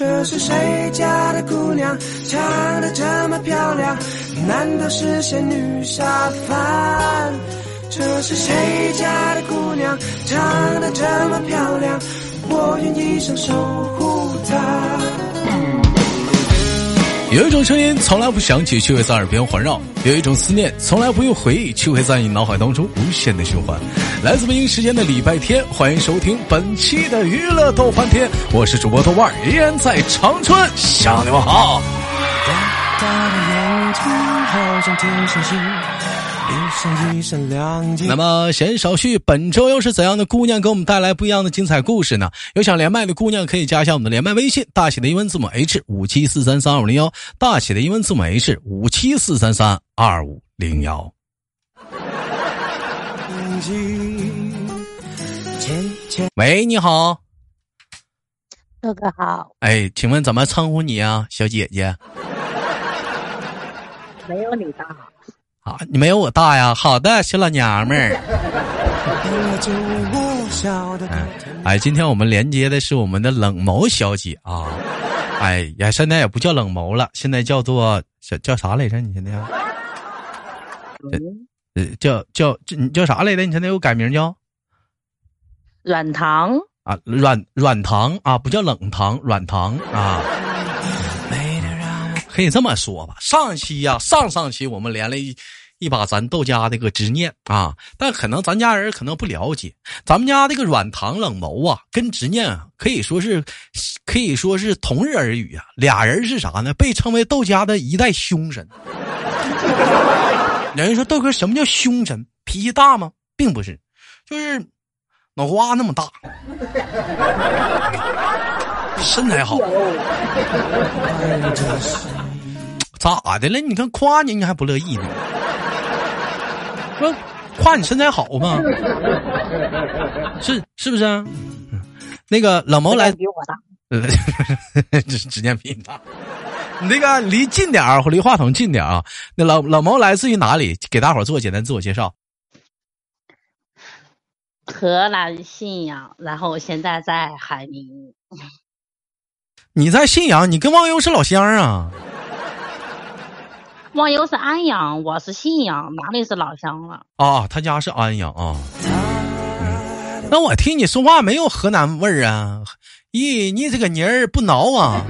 这是谁家的姑娘，长得这么漂亮？难道是仙女下凡？这是谁家的姑娘，长得这么漂亮？我愿一生守护她。有一种声音从来不想起，却会在耳边环绕；有一种思念从来不用回忆，却会在你脑海当中无限的循环。来自北京时间的礼拜天，欢迎收听本期的娱乐逗翻天，我是主播豆瓣，依然在长春向你们好。那么闲少叙，本周又是怎样的姑娘给我们带来不一样的精彩故事呢？有想连麦的姑娘可以加一下我们的连麦微信，大写的英文字母 H 五七四三三二五零幺，大写的英文字母 H 五七四三三二五零幺。喂，你好，哥哥好。哎，请问怎么称呼你啊，小姐姐？没有你大。啊，你没有我大呀。好的，小老娘们儿。哎，今天我们连接的是我们的冷眸小姐啊。哎呀，现在也不叫冷眸了，现在叫做叫叫啥来着？你现在？呃，叫叫你叫啥来着？你现在又改名叫？软糖啊，软软糖啊，不叫冷糖，软糖啊。可以这么说吧，上期呀，上上期我们连了一一把咱豆家这个执念啊，但可能咱家人可能不了解，咱们家这个软糖冷眸啊，跟执念啊，可以说是可以说是同日而语啊，俩人是啥呢？被称为豆家的一代凶神。有人说豆哥什么叫凶神？脾气大吗？并不是，就是脑瓜那么大，身材好。咋的了？你看夸你，你还不乐意呢？说夸你身材好吗？是是不是？啊那个冷毛来比我大，这指尖比你大。你那个离近点儿，离话筒近点啊。那老老毛来自于哪里？给大伙儿做简单自我介绍。河南信阳，然后我现在在海宁。你在信阳？你跟忘忧是老乡啊？忘忧是安阳，我是信阳，哪里是老乡了？啊，他家是安阳啊。那我听你说话没有河南味儿啊？咦，你这个妮儿不挠啊？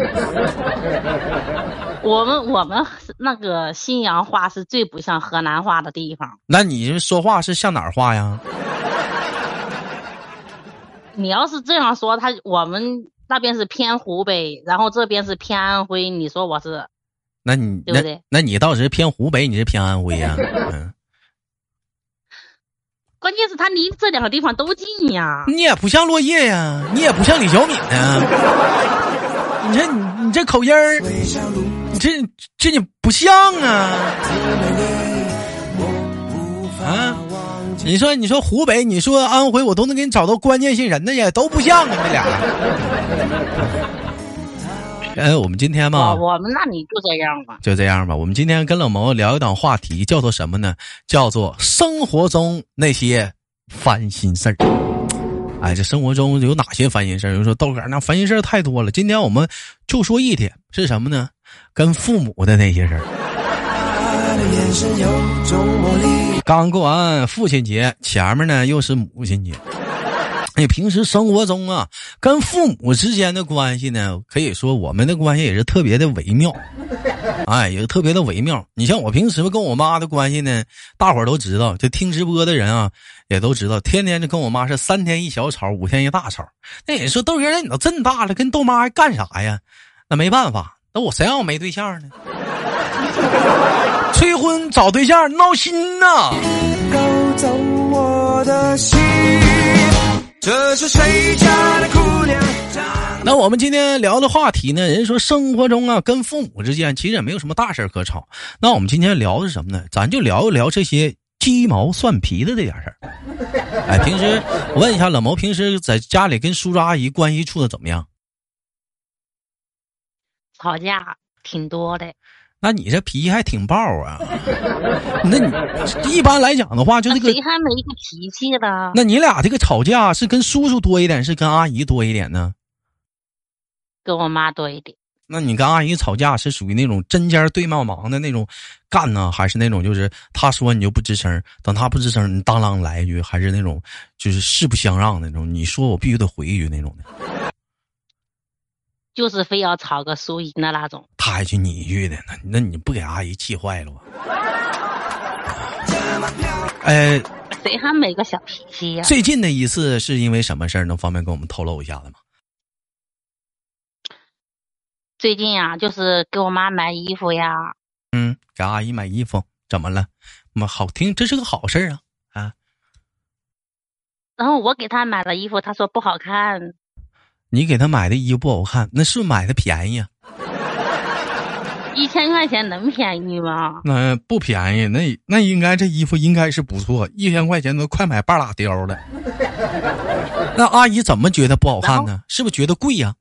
我们我们那个信阳话是最不像河南话的地方。那你说话是像哪儿话呀？你要是这样说，他我们那边是偏湖北，然后这边是偏安徽，你说我是？那你对不对？那你倒是偏湖北，你是偏安徽呀？嗯。关键是他离这两个地方都近呀。你也不像落叶呀，你也不像李小敏呢。你这你你这口音儿，你这这你不像啊。啊？你说你说湖北，你说安徽，我都能给你找到关键性人的呀都不像你们俩。哎，我们今天嘛，我们那你就这样吧，就这样吧。我们今天跟冷毛聊一档话题，叫做什么呢？叫做生活中那些烦心事儿。哎，这生活中有哪些烦心事儿？有人说豆哥那烦心事儿太多了。今天我们就说一点，是什么呢？跟父母的那些事儿。刚过完父亲节，前面呢又是母亲节。你平时生活中啊，跟父母之间的关系呢，可以说我们的关系也是特别的微妙，哎，也是特别的微妙。你像我平时跟我妈的关系呢，大伙儿都知道，就听直播的人啊，也都知道，天天就跟我妈是三天一小吵，五天一大吵。那人说豆哥，你都这么大了，跟豆妈还干啥呀？那没办法，那我谁让我没对象呢？催婚找对象闹心呐！这是谁家的姑娘？那我们今天聊的话题呢？人说生活中啊，跟父母之间其实也没有什么大事可吵。那我们今天聊的是什么呢？咱就聊一聊这些鸡毛蒜皮的这点事儿。哎，平时我问一下冷毛，平时在家里跟叔叔阿姨关系处的怎么样？吵架挺多的。那你这脾气还挺爆啊？那你一般来讲的话，就这个谁还没个脾气的？那你俩这个吵架是跟叔叔多一点，是跟阿姨多一点呢？跟我妈多一点。那你跟阿姨吵架是属于那种针尖对麦芒的那种干呢，还是那种就是她说你就不吱声，等她不吱声你当啷来一句，还是那种就是势不相让那种？你说我必须得回一句那种的。就是非要吵个输赢的那种。他一句你一句的，那那你不给阿姨气坏了吗？哎，谁还没个小脾气呀？最近的一次是因为什么事儿？能方便跟我们透露一下子吗？最近啊，就是给我妈买衣服呀。嗯，给阿姨买衣服，怎么了？妈好听，这是个好事儿啊啊！然后我给她买了衣服，她说不好看。你给她买的衣服不好看，那是买的便宜啊？一千块钱能便宜吗？那不便宜，那那应该这衣服应该是不错，一千块钱都快买半拉貂了。那阿姨怎么觉得不好看呢？是不是觉得贵呀？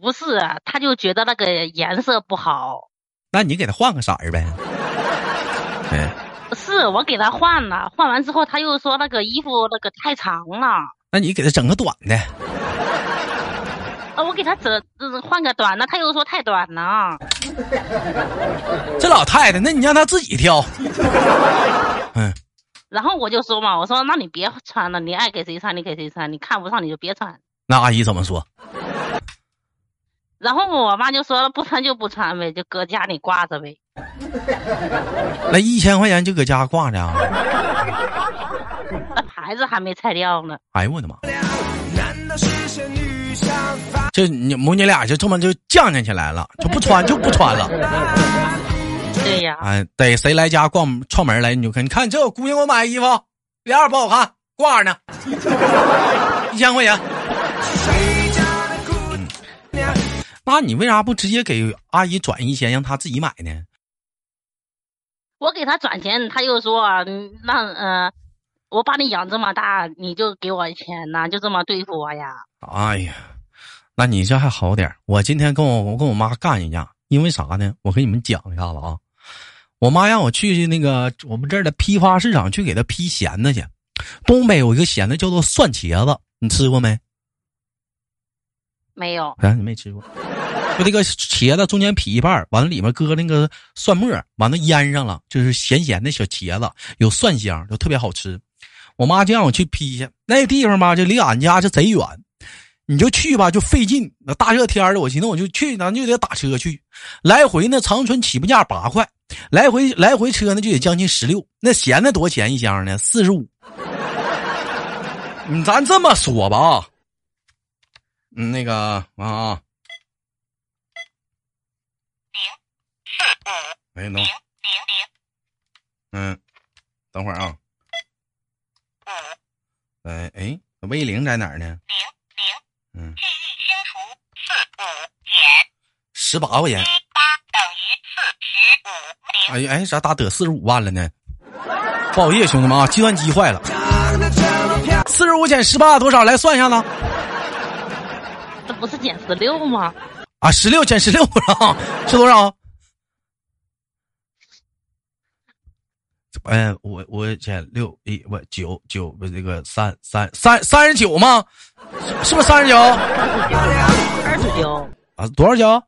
不是，她就觉得那个颜色不好。那你给她换个色儿呗。哎，是我给她换了，换完之后她又说那个衣服那个太长了。那你给他整个短的。啊，我给他整换个短的，他又说太短了。这老太太，那你让她自己挑。嗯。然后我就说嘛，我说那你别穿了，你爱给谁穿你给谁穿，你看不上你就别穿。那阿姨怎么说？然后我妈就说了，不穿就不穿呗，就搁家里挂着呗。那一千块钱就搁家挂着啊？那牌子还没拆掉呢。哎呦我的妈！这你母女俩就这么就犟犟起来了，就不穿就不穿了。对呀。哎，得谁来家逛串门来，你就看，你看这姑娘给我买衣服，脸不好看，挂着呢，一千块钱。那你为啥不直接给阿姨转一千，让她自己买呢？我给她转钱，她又说：“那呃，我把你养这么大，你就给我钱呐，就这么对付我呀？”哎呀，那你这还好点我今天跟我我跟我妈干一架，因为啥呢？我给你们讲一下子啊。我妈让我去那个我们这儿的批发市场去给她批咸的去。东北有一个咸的叫做蒜茄子，你吃过没？没有。啊，你没吃过。就这个茄子中间劈一半，完了里面搁那个蒜末，完了腌上了，就是咸咸的小茄子，有蒜香，就特别好吃。我妈就让我去批去，那地方吧，就离俺家就贼远，你就去吧，就费劲。那大热天的，我寻思我就去，咱就得打车去，来回呢，长春起步价八块，来回来回车呢就得将近十六。那咸的多少钱一箱呢？四十五。嗯，咱这么说吧，嗯，那个啊。喂，能？嗯，等会儿啊。哎哎，威零在哪儿呢？零零。嗯。记忆清除四五减十八块钱。八等于四十五。哎哎，咋打得四十五万了呢？不好意思，兄弟们啊，计算机坏了。四十五减十八多少？来算一下子。这不是减十六吗？啊，十六减十六多少？是多少？哎，我我减六一不九九不这个三三三三十九吗？是不是三十九？二十九啊？多少九？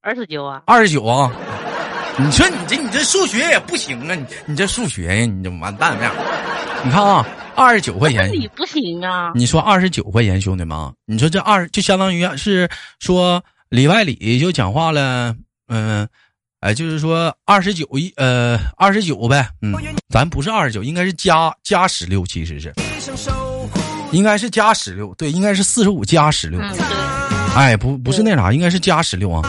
二十九啊？二十九啊？你说你这你这数学也不行啊！你你这数学呀，你这完蛋了！你看啊，二十九块钱，你不行啊！你说二十九块钱，兄弟们，你说这二就相当于是说里外里就讲话了，嗯。哎，就是说二十九一呃二十九呗，嗯，咱不是二十九，应该是加加十六，其实是，应该是加十六，对，应该是四十五加十六，哎，不不是那啥，应该是加十六啊。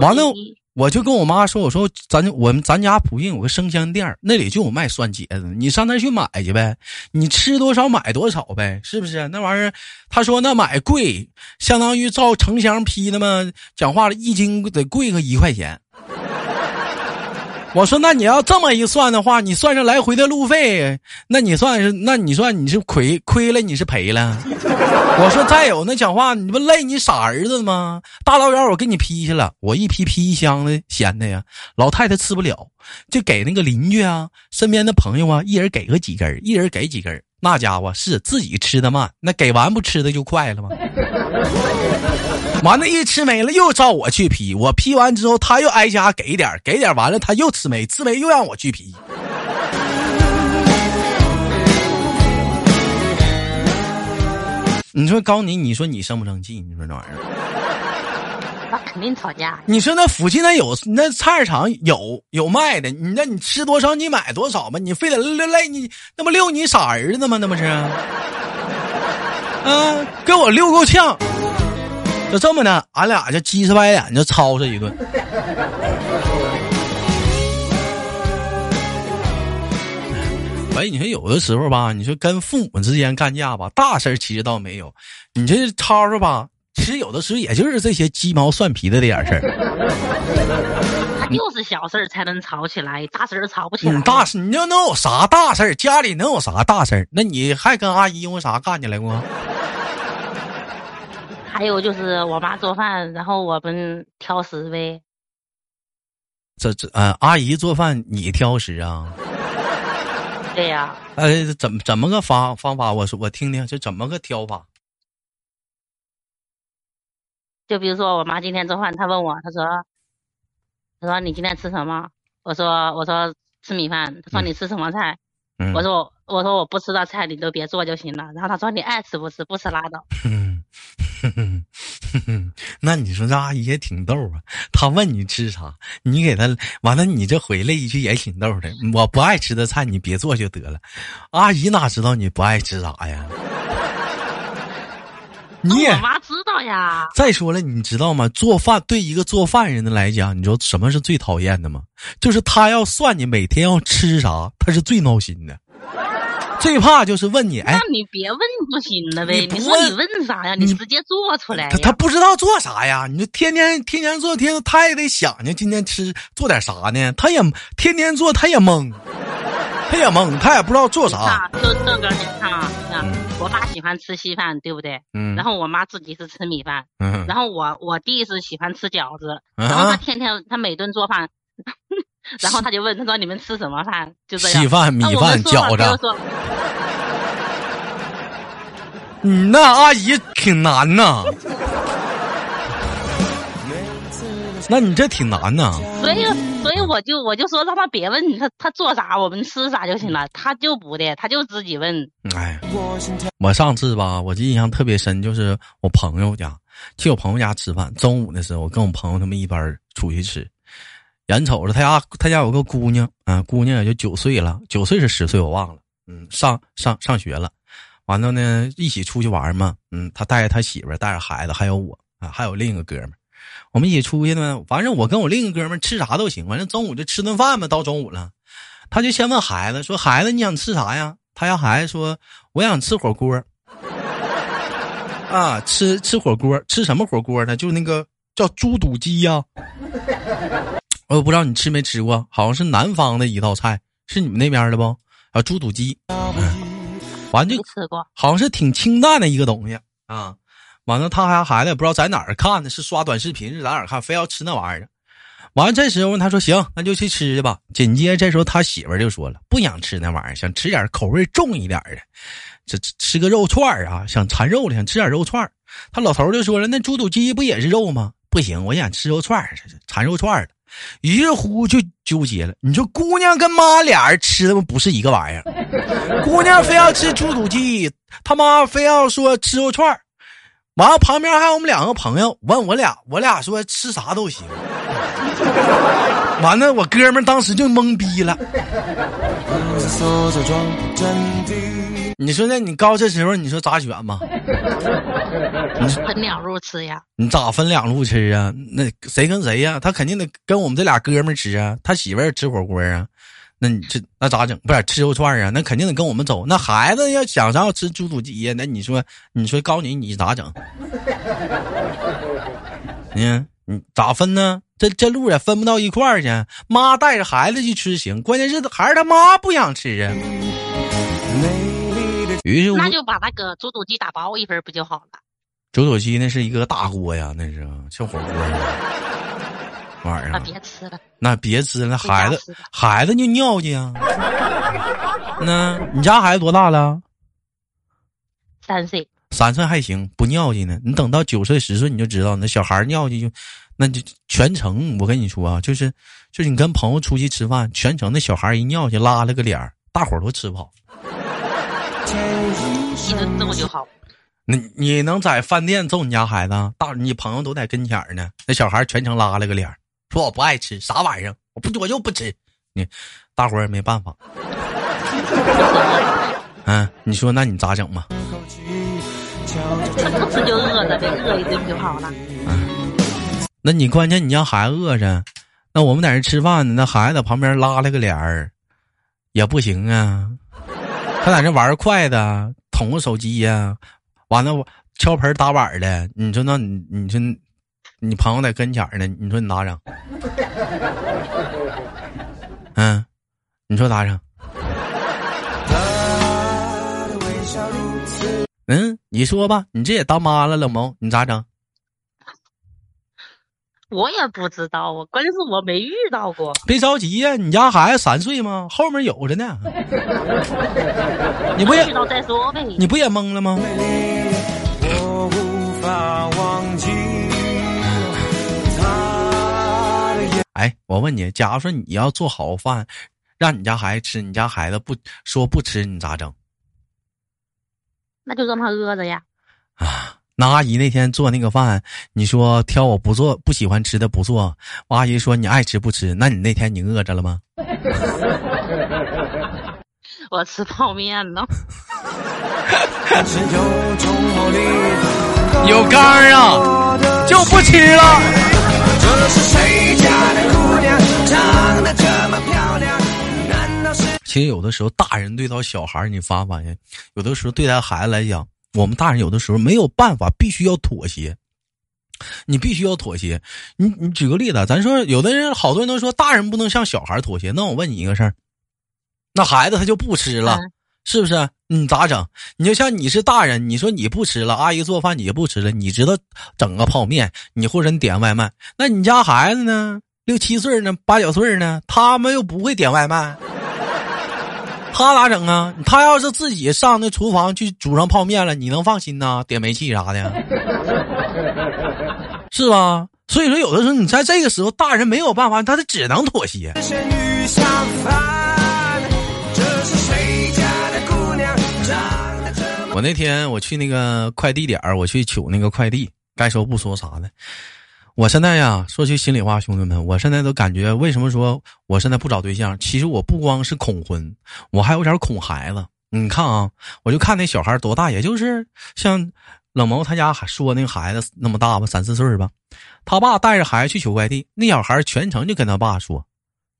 完了，我就跟我妈说，我说咱我们咱家附近有个生鲜店，那里就有卖酸茄子，你上那去买去呗，你吃多少买多少呗，是不是？那玩意儿，他说那买贵，相当于照成箱批的嘛，讲话了一斤得贵个一块钱。我说，那你要这么一算的话，你算上来回的路费，那你算是，那你算你是亏亏了，你是赔了。我说，再有那讲话，你不累你傻儿子吗？大老远我给你批去了，我一批批一箱子咸的呀，老太太吃不了，就给那个邻居啊、身边的朋友啊，一人给个几根，一人给几根，那家伙是自己吃的慢，那给完不吃的就快了吗？完了，一吃没了，又照我去批。我批完之后，他又挨家给点给点完了他又吃没，吃没又让我去批。你说高宁，你说你生不生气？你说这玩意儿，那肯定吵架。你说那附近那有那菜市场有有卖的，你那你吃多少你买多少吧，你非得累累你那不遛你傻儿子吗？那不是？嗯，给我遛够呛。就这么的，俺俩就鸡翅白脸就吵吵一顿。喂，你说有的时候吧，你说跟父母之间干架吧，大事其实倒没有，你这吵吵吧，其实有的时候也就是这些鸡毛蒜皮的这点事儿。他就是小事儿才能吵起来，大事儿吵不起来。你大事，你要能有啥大事儿？家里能有啥大事儿？那你还跟阿姨因为啥干起来过？还有就是我妈做饭，然后我们挑食呗。这这呃，阿姨做饭你挑食啊？对呀。呃，怎么怎么个方方法？我说我听听，这怎么个挑法？就比如说我妈今天做饭，她问我，她说：“她说你今天吃什么？”我说：“我说吃米饭。”她说：“你吃什么菜？”我说：“我说我不吃的菜你都别做就行了。”然后她说：“你爱吃不吃，不吃拉倒。” 那你说这阿姨也挺逗啊！她问你吃啥，你给她完了，你这回来一句也挺逗的。我不爱吃的菜你别做就得了。阿姨哪知道你不爱吃啥呀？你也我妈知道呀。再说了，你知道吗？做饭对一个做饭人的来讲，你知道什么是最讨厌的吗？就是他要算你每天要吃啥，他是最闹心的。最怕就是问你，哎，那你别问不行了呗。你说你问啥呀？你直接做出来。他他不知道做啥呀？你就天天天天做，天他也得想呢。今天吃做点啥呢？他也天天做，他也懵，他也懵，他也不知道做啥。就这个，你看啊，你看，我爸喜欢吃稀饭，对不对？嗯。然后我妈自己是吃米饭。嗯。然后我我弟是喜欢吃饺子。然后他天天他每顿做饭。然后他就问他说：“你们吃什么饭？”就这样。稀饭、米饭、饺子。你 那阿姨挺难呐。那你这挺难呐。所以，所以我就我就说让他别问他他做啥，我们吃啥就行了。他就不的，他就自己问。哎，我上次吧，我印象特别深，就是我朋友家去我朋友家吃饭，中午的时候，我跟我朋友他们一班出去吃。眼瞅着他家，他家有个姑娘，啊，姑娘也就九岁了，九岁是十岁我忘了，嗯，上上上学了，完了呢，一起出去玩嘛，嗯，他带着他媳妇，带着孩子，还有我，啊，还有另一个哥们，我们一起出去呢，反正我跟我另一个哥们吃啥都行，反正中午就吃顿饭嘛，到中午了，他就先问孩子说：“孩子，你想吃啥呀？”他家孩子说：“我想吃火锅。”啊，吃吃火锅，吃什么火锅呢？就那个叫猪肚鸡呀。我不知道你吃没吃过，好像是南方的一道菜，是你们那边的不？啊，猪肚鸡，完就吃过，好像是挺清淡的一个东西啊。完了，他家孩子也不知道在哪儿看的，是刷短视频是在哪儿看，非要吃那玩意儿。完了，这时候他说行，那就去吃去吧。紧接着这时候他媳妇就说了，不想吃那玩意儿，想吃点口味重一点的，这吃个肉串儿啊，想馋肉了，想吃点肉串儿他老头就说了，那猪肚鸡不也是肉吗？不行，我想吃肉串儿馋肉串了。于是乎就纠结了。你说姑娘跟妈俩人吃的不是一个玩意儿，姑娘非要吃猪肚鸡，他妈非要说吃肉串儿完了旁边还有我们两个朋友问我俩，我俩说吃啥都行。完了，我哥们当时就懵逼了。你说那你高这时候你说咋选嘛？分两路吃呀？你咋分两路吃啊？那谁跟谁呀？他肯定得跟我们这俩哥们吃啊。他媳妇儿吃火锅啊？那你这那咋整？不是吃肉串啊？那肯定得跟我们走。那孩子要想要吃猪肚鸡呀？那你说你说高你你咋整？嗯，你咋分呢？这这路也分不到一块儿去。妈带着孩子去吃行，关键是还是他妈不想吃啊。于是那就把那个煮肚鸡打包一份不就好了？煮肚鸡那是一个大锅呀，那是像火锅玩意儿。那别吃了，那别吃了，孩子孩子就尿去啊。那你家孩子多大了？三岁。三岁还行，不尿去呢。你等到九岁十岁，你就知道那小孩尿去就，那就全程。我跟你说啊，就是就是你跟朋友出去吃饭，全程那小孩一尿去拉了个脸儿，大伙儿都吃不好。一顿揍就好。你你能在饭店揍你家孩子？大你朋友都在跟前呢，那小孩全程拉了个脸，说我不爱吃啥玩意儿，我不我就不吃。你大伙儿也没办法。嗯，你说那你咋整嘛？不吃就饿着呗，饿一顿就好了。那你关键你让孩子饿着，那我们在这吃饭呢，那孩子旁边拉了个脸儿，也不行啊。他在这玩筷子，捅个手机呀，完了敲盆打碗的。你说那你你说你朋友在跟前呢，你说你咋整？嗯，你说咋整？嗯，你说吧，你这也当妈了，冷萌，你咋整？我也不知道啊，关键是我没遇到过。别着急呀，你家孩子三岁吗？后面有着呢。你不也遇到再说呗？你不也懵了吗？哎，我问你，假如说你要做好饭，让你家孩子吃，你家孩子不说不吃，你咋整？那就让他饿着呀。啊，那阿姨那天做那个饭，你说挑我不做不喜欢吃的不做，阿姨说你爱吃不吃，那你那天你饿着了吗？我吃泡面呢。有肝啊，就不吃了。这是谁家的姑娘，长得这么漂亮其实有的时候，大人对待小孩你发发现，有的时候对待孩子来讲，我们大人有的时候没有办法，必须要妥协。你必须要妥协。你你举个例子，咱说有的人，好多人都说大人不能向小孩妥协。那我问你一个事儿，那孩子他就不吃了，是不是？你咋整？你就像你是大人，你说你不吃了，阿姨做饭你也不吃了，你知道整个泡面，你或者你点外卖，那你家孩子呢？六七岁呢，八九岁呢，他们又不会点外卖。他咋整啊？他要是自己上那厨房去煮上泡面了，你能放心呐？点煤气啥的，是吧？所以说，有的时候你在这个时候，大人没有办法，他是只能妥协。我那天我去那个快递点儿，我去取那个快递，该说不说啥的。我现在呀，说句心里话，兄弟们，我现在都感觉，为什么说我现在不找对象？其实我不光是恐婚，我还有点恐孩子。你看啊，我就看那小孩多大，也就是像冷毛他家说那个孩子那么大吧，三四岁吧。他爸带着孩子去取快递，那小孩全程就跟他爸说，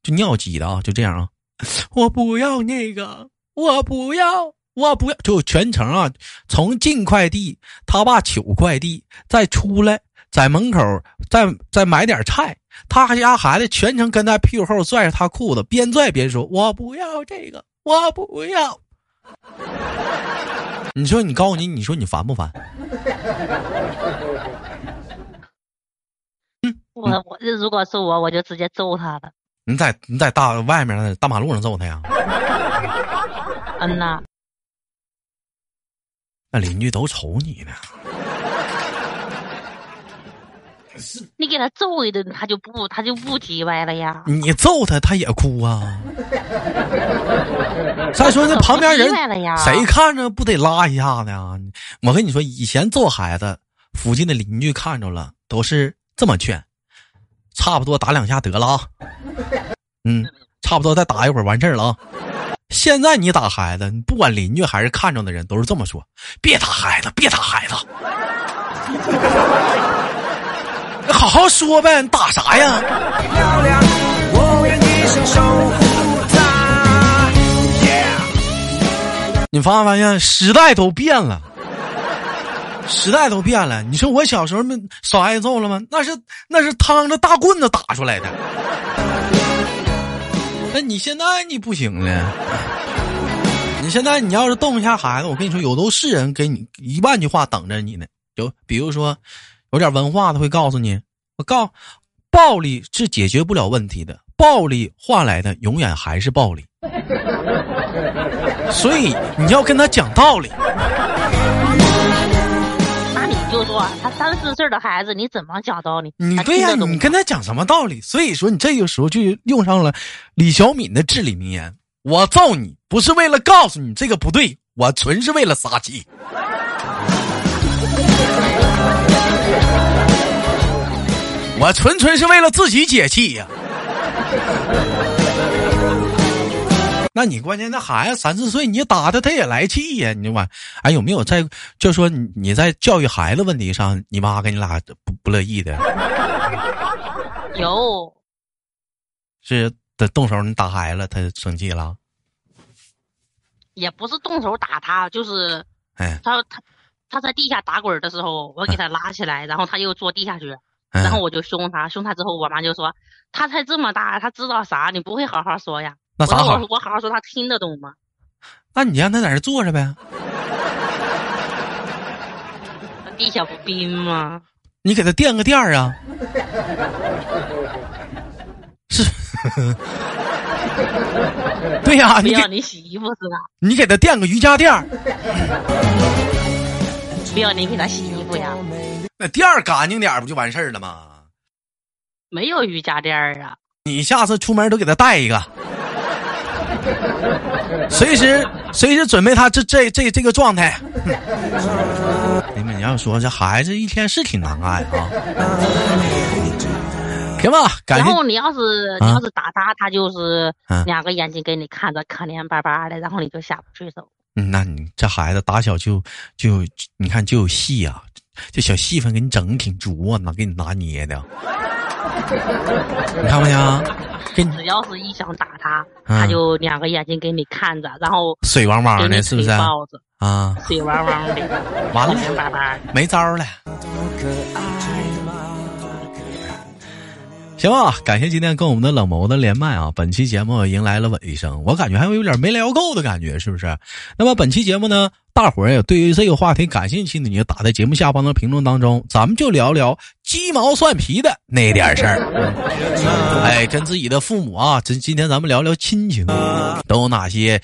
就尿急的啊，就这样啊，我不要那个，我不要，我不要，就全程啊，从进快递，他爸取快递，再出来。在门口再再买点菜，他家孩子全程跟在屁股后拽着他裤子，边拽边说：“我不要这个，我不要。”你说你告诉你，你说你烦不烦？我我如果是我，我就直接揍他了。你在你在大外面大马路上揍他呀？嗯呐。那邻居都瞅你呢。你给他揍一顿，他就不他就不叽歪了呀。你揍他，他也哭啊。再说那旁边人，谁看着不得拉一下子呀？我跟你说，以前揍孩子，附近的邻居看着了，都是这么劝，差不多打两下得了啊。嗯，差不多再打一会儿完事儿了啊。现在你打孩子，你不管邻居还是看着的人，都是这么说：别打孩子，别打孩子。好好说呗，你打啥呀？你发没发现时代都变了？时代都变了。你说我小时候没少挨揍了吗？那是那是趟着大棍子打出来的。那你现在你不行了。你现在你要是动一下孩子，我跟你说，有都是人给你一万句话等着你呢。就比如说。有点文化的会告诉你，我告，暴力是解决不了问题的，暴力换来的永远还是暴力，所以你要跟他讲道理。那你就说，他三四岁的孩子，你怎么讲道理？你对呀，你跟他讲什么道理？所以说，你这个时候就用上了李小敏的至理名言：“我揍你不是为了告诉你这个不对，我纯是为了撒气。”我纯纯是为了自己解气呀。那你关键那孩子三四岁，你打他他也来气呀，你完，哎有没有在就说你你在教育孩子问题上，你妈跟你俩不不乐意的？有，是的，动手你打孩子，他生气了？也不是动手打他，就是哎，他他他在地下打滚的时候，我给他拉起来，然后他又坐地下去，然后我就凶他，凶他之后，我妈就说他才这么大，他知道啥？你不会好好说呀？那咋好？我好好说，他听得懂吗？那你让他在这坐着呗。地下不冰吗？你给他垫个垫儿啊。是。对呀，你要你洗衣服是吧？你给他垫个瑜伽垫儿。不要你给他洗衣服呀？那垫儿干净点不就完事儿了吗？没有瑜伽垫儿啊。你下次出门都给他带一个。随时随时准备他这这这这个状态。你们要说这孩子一天是挺难挨啊。行吧，然后你要是你要是打他，他就是两个眼睛给你看着可怜巴巴的，然后你就下不去手。嗯，那你这孩子打小就就你看就有戏呀，这小戏份给你整的挺足啊，拿给你拿捏的。你看没啊？只要是一想打他，他就两个眼睛给你看着，然后水汪汪的，是不是？啊，水汪汪的，完了，巴巴，没招了。行吧，感谢今天跟我们的冷眸的连麦啊！本期节目迎来了尾声，我感觉还有点没聊够的感觉，是不是？那么本期节目呢，大伙儿也对于这个话题感兴趣的，你就打在节目下方的评论当中，咱们就聊聊鸡毛蒜皮的那点事儿。哎，跟自己的父母啊，今今天咱们聊聊亲情，都有哪些？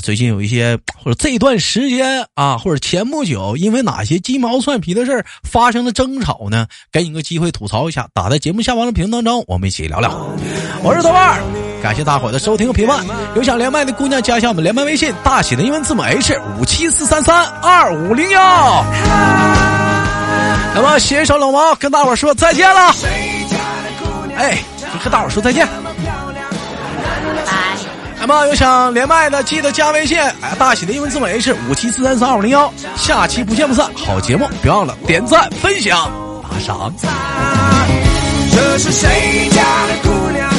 最近有一些，或者这段时间啊，或者前不久，因为哪些鸡毛蒜皮的事儿发生了争吵呢？给你个机会吐槽一下，打在节目下方的评论当中，我们一起聊聊。我是豆瓣儿，感谢大伙的收听和陪伴。有想连麦的姑娘，加一下我们连麦微信，大写的英文字母 H 五七四三三二五零幺。那么携手老毛跟大伙说再见了。哎，跟大伙说再见。那么有想连麦的，记得加微信，哎，大写的英文字母 H 五七四三三二五零幺。下期不见不散，好节目别忘了点赞、分享、打赏。这是谁家的姑娘？